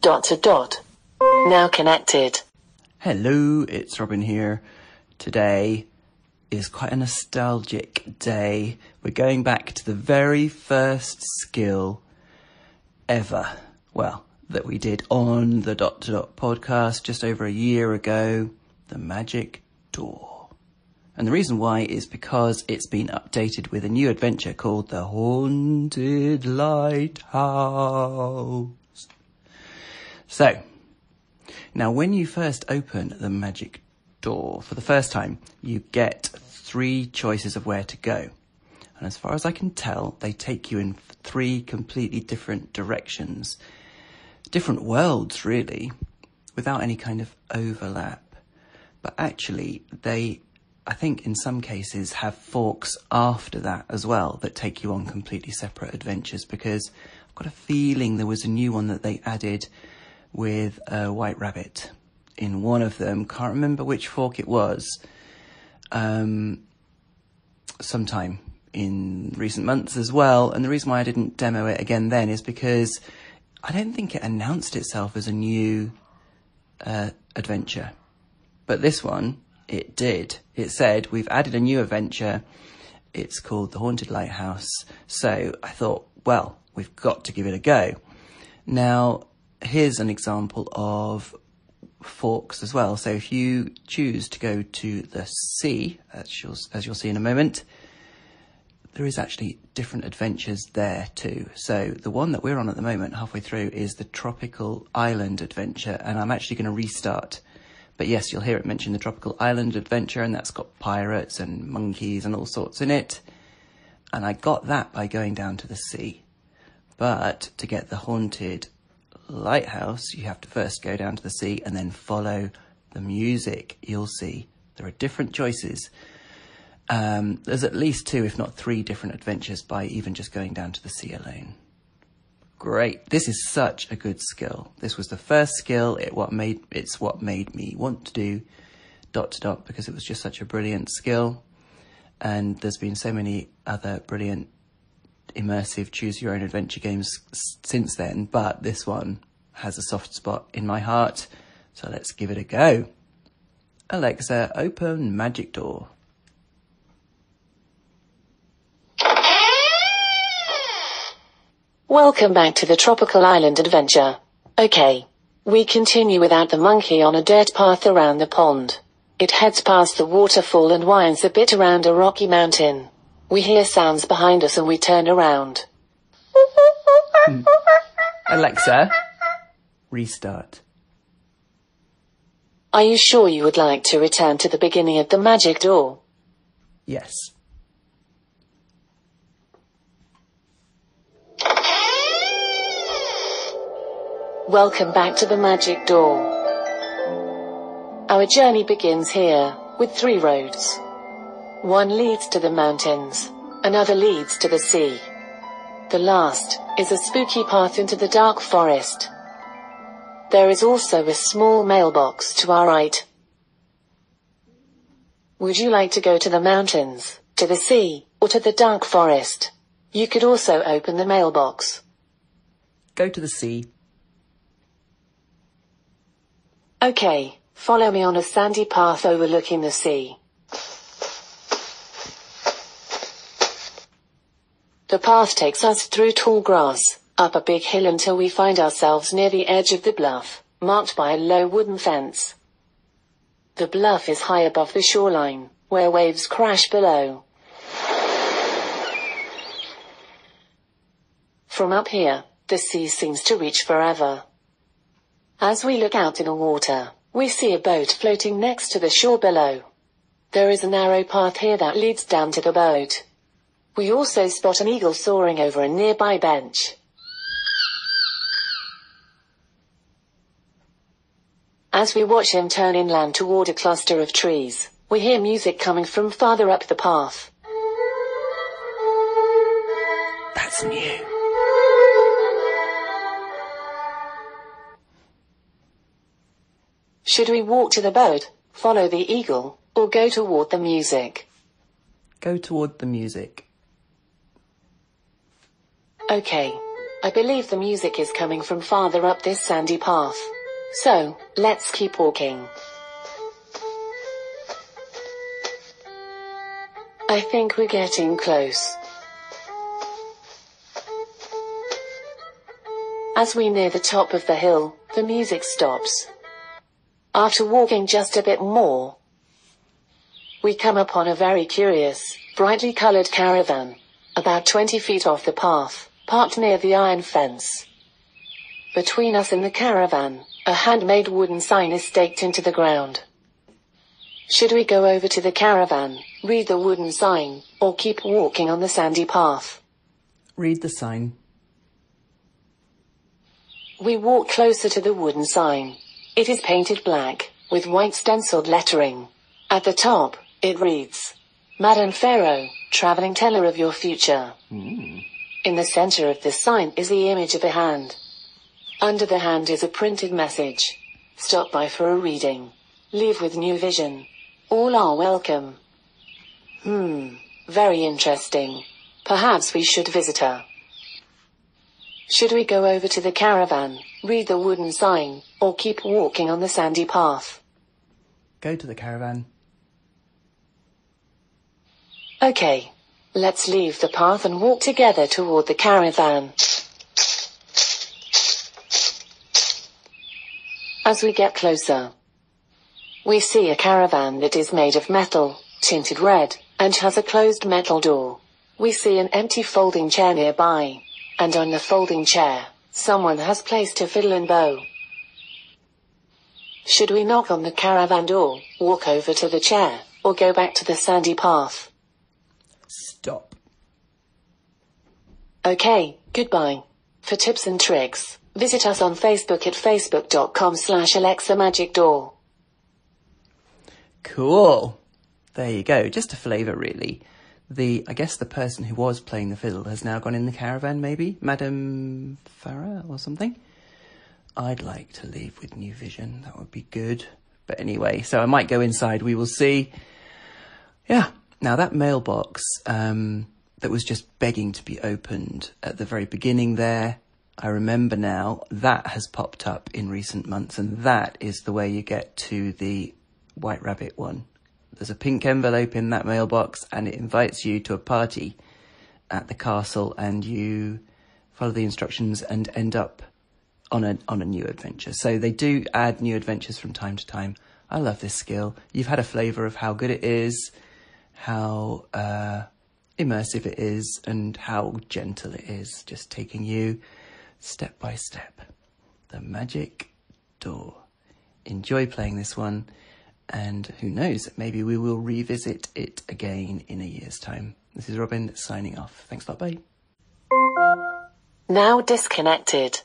Dot to dot. Now connected. Hello, it's Robin here. Today is quite a nostalgic day. We're going back to the very first skill ever. Well, that we did on the Dot to Dot podcast just over a year ago. The magic door. And the reason why is because it's been updated with a new adventure called the Haunted Lighthouse. So, now when you first open the magic door for the first time, you get three choices of where to go. And as far as I can tell, they take you in three completely different directions. Different worlds, really, without any kind of overlap. But actually, they, I think in some cases, have forks after that as well that take you on completely separate adventures because I've got a feeling there was a new one that they added with a white rabbit in one of them. Can't remember which fork it was. Um, sometime in recent months as well. And the reason why I didn't demo it again then is because I don't think it announced itself as a new uh, adventure. But this one, it did. It said, we've added a new adventure. It's called The Haunted Lighthouse. So I thought, well, we've got to give it a go. Now, here's an example of forks as well. So if you choose to go to the sea, as you'll, as you'll see in a moment, there is actually different adventures there too. So the one that we're on at the moment, halfway through, is the Tropical Island Adventure, and I'm actually going to restart. But yes, you'll hear it mention the Tropical Island Adventure, and that's got pirates and monkeys and all sorts in it. And I got that by going down to the sea. But to get the haunted lighthouse, you have to first go down to the sea and then follow the music. You'll see there are different choices. Um, there's at least two, if not three, different adventures by even just going down to the sea alone. Great. This is such a good skill. This was the first skill. It what made it's what made me want to do dot to dot because it was just such a brilliant skill. And there's been so many other brilliant immersive choose your own adventure games since then, but this one has a soft spot in my heart. So let's give it a go. Alexa, open magic door. Welcome back to the Tropical Island Adventure. Okay. We continue without the monkey on a dirt path around the pond. It heads past the waterfall and winds a bit around a rocky mountain. We hear sounds behind us and we turn around. Hmm. Alexa, restart. Are you sure you would like to return to the beginning of the magic door? Yes. Welcome back to the magic door. Our journey begins here, with three roads. One leads to the mountains, another leads to the sea. The last is a spooky path into the dark forest. There is also a small mailbox to our right. Would you like to go to the mountains, to the sea, or to the dark forest? You could also open the mailbox. Go to the sea. Okay, follow me on a sandy path overlooking the sea. The path takes us through tall grass, up a big hill until we find ourselves near the edge of the bluff, marked by a low wooden fence. The bluff is high above the shoreline, where waves crash below. From up here, the sea seems to reach forever. As we look out in the water, we see a boat floating next to the shore below. There is a narrow path here that leads down to the boat. We also spot an eagle soaring over a nearby bench. As we watch him turn inland toward a cluster of trees, we hear music coming from farther up the path. That's new. Should we walk to the boat, follow the eagle, or go toward the music? Go toward the music. Okay. I believe the music is coming from farther up this sandy path. So, let's keep walking. I think we're getting close. As we near the top of the hill, the music stops. After walking just a bit more, we come upon a very curious, brightly colored caravan, about 20 feet off the path, parked near the iron fence. Between us and the caravan, a handmade wooden sign is staked into the ground. Should we go over to the caravan, read the wooden sign, or keep walking on the sandy path? Read the sign. We walk closer to the wooden sign. It is painted black, with white stenciled lettering. At the top, it reads, Madame Pharaoh, traveling teller of your future. Mm. In the center of this sign is the image of a hand. Under the hand is a printed message. Stop by for a reading. Leave with new vision. All are welcome. Hmm, very interesting. Perhaps we should visit her. Should we go over to the caravan, read the wooden sign, or keep walking on the sandy path? Go to the caravan. Okay. Let's leave the path and walk together toward the caravan. As we get closer, we see a caravan that is made of metal, tinted red, and has a closed metal door. We see an empty folding chair nearby, and on the folding chair, someone has placed a fiddle and bow. Should we knock on the caravan door, walk over to the chair, or go back to the sandy path? Stop. Okay, goodbye. For tips and tricks, visit us on Facebook at facebook.com slash Alexa Magic Door. Cool. There you go. Just a flavour, really. The I guess the person who was playing the fiddle has now gone in the caravan, maybe Madame Farah or something. I'd like to leave with new vision. That would be good. But anyway, so I might go inside. We will see. Yeah. Now that mailbox um, that was just begging to be opened at the very beginning there. I remember now that has popped up in recent months, and that is the way you get to the White Rabbit one. There's a pink envelope in that mailbox, and it invites you to a party at the castle, and you follow the instructions and end up on a on a new adventure. So they do add new adventures from time to time. I love this skill. You've had a flavour of how good it is, how uh, immersive it is, and how gentle it is, just taking you step by step. The magic door. Enjoy playing this one, and who knows, maybe we will revisit it again in a year's time. This is Robin signing off. Thanks a lot, bye. Now disconnected.